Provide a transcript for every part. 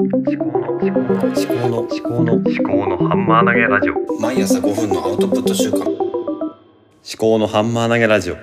思考の思考の思考の思考の思考のハンマー投げラジオ毎朝5分のアウトプット週間思考のハンマー投げラジオは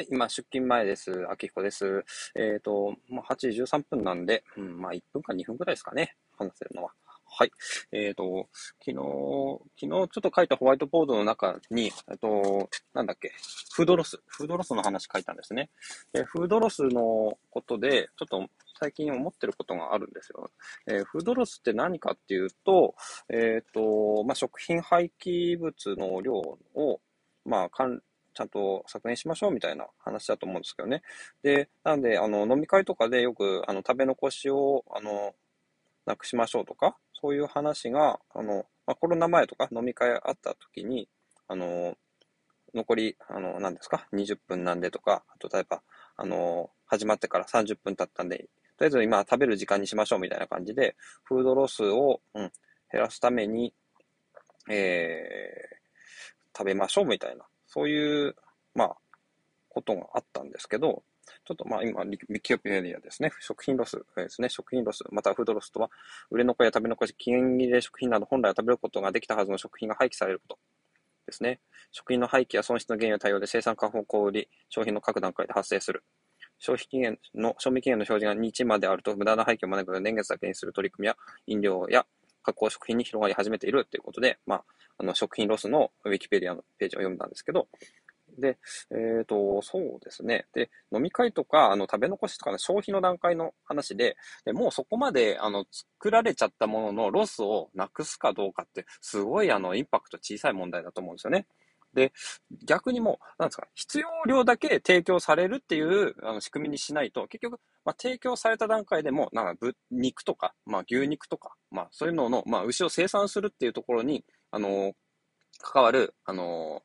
い、今、出勤前です。秋彦です。えっ、と、まあ、8時13分なんで、うん、まあ、1分か2分くらいですかね、話せるのは。はい。えっ、と、昨日、昨日ちょっと書いたホワイトボードの中に、えっと、なんだっけ、フードロス、フードロスの話書いたんですね。で、フードロスのことで、ちょっと最近思ってることがあるんですよ。えフードロスって何かっていうと、えっ、と、まあ、食品廃棄物の量を、まあ、かんちゃんと削減しましょうみたいな話だと思うんですけどね。で、なんで、あの、飲み会とかでよく、あの、食べ残しを、あの、なくしましょうとか、そういう話が、あの、まあ、コロナ前とか飲み会あった時に、あの、残り、あの、何ですか、20分なんでとか、あと、例えば、あの、始まってから30分経ったんで、とりあえず今食べる時間にしましょうみたいな感じで、フードロスを、うん、減らすために、えー、食べましょうみたいな、そういう、まあ、ことがあったんですけど、ちょっとまあ今、ウィキペディアですね。食品ロスですね。食品ロス、またフードロスとは、売れ残りや食べ残し、期限切れ食品など本来は食べることができたはずの食品が廃棄されることですね。食品の廃棄や損失の原因や態様で生産加工小売、消費の各段階で発生する。消費期限の、賞味期限の表示が日まであると無駄な廃棄を招く年月だけにする取り組みや飲料や加工食品に広がり始めているということで、まあ、あの食品ロスのウィキペディアのページを読んだんですけど、で、えっ、と、そうですね。で、飲み会とか、あの、食べ残しとかの消費の段階の話で、でもうそこまで、あの、作られちゃったもののロスをなくすかどうかって、すごい、あの、インパクト小さい問題だと思うんですよね。で、逆にもう、なんですか、必要量だけ提供されるっていうあの仕組みにしないと、結局、まあ、提供された段階でも、なんか、肉とか、まあ、牛肉とか、まあ、そういうのの、まあ、牛を生産するっていうところに、あの、関わる、あの、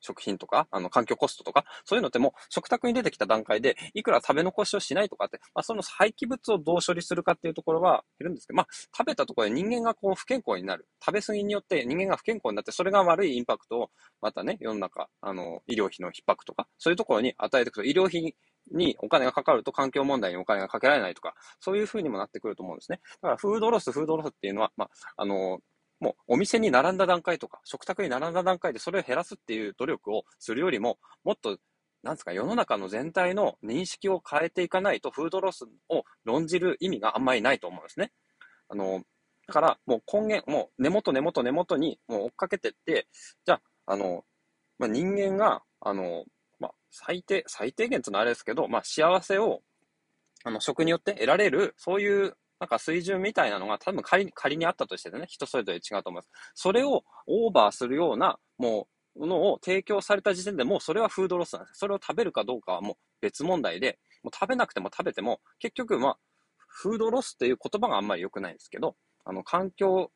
食品とか、あの、環境コストとか、そういうのってもう食卓に出てきた段階で、いくら食べ残しをしないとかって、まあ、その廃棄物をどう処理するかっていうところは減るんですけど、まあ、食べたところで人間がこう不健康になる。食べ過ぎによって人間が不健康になって、それが悪いインパクトを、またね、世の中、あの、医療費の逼迫とか、そういうところに与えていくと、医療費にお金がかかると環境問題にお金がかけられないとか、そういう風にもなってくると思うんですね。だから、フードロス、フードロスっていうのは、まあ、あの、もうお店に並んだ段階とか、食卓に並んだ段階でそれを減らすっていう努力をするよりも、もっと、なんですか、世の中の全体の認識を変えていかないと、フードロスを論じる意味があんまりないと思うんですね。あの、だから、もう根源、もう根元根元根元にもう追っかけてって、じゃあ、あの、まあ、人間が、あの、まあ、最低、最低限っていうのはあれですけど、まあ、幸せを、あの、食によって得られる、そういう、なんか水準みたいなのが多分仮に、仮にあったとしてね、人それぞれ違うと思います。それをオーバーするような、もう、ものを提供された時点でもうそれはフードロスなんです。それを食べるかどうかはもう別問題で、もう食べなくても食べても、結局、まあ、フードロスっていう言葉があんまり良くないんですけど、あの、環境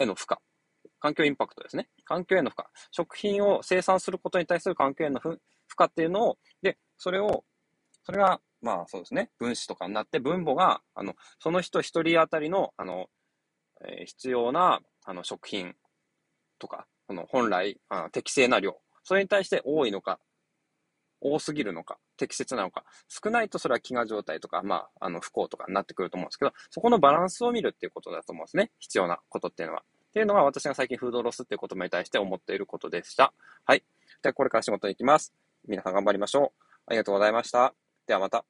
への負荷。環境インパクトですね。環境への負荷。食品を生産することに対する環境への負荷っていうのを、で、それを、それが、まあそうですね、分子とかになって、分母が、あの、その人一人当たりの、あの、えー必要な、あの、食品とか、あの、本来、あ適正な量。それに対して多いのか、多すぎるのか、適切なのか、少ないとそれは飢餓状態とか、まあ、あの、不幸とかになってくると思うんですけど、そこのバランスを見るっていうことだと思うんですね。必要なことっていうのは。っていうのが私が最近フードロスっていう言葉に対して思っていることでした。はい。では、これから仕事に行きます。皆さん頑張りましょう。ありがとうございました。ではまた。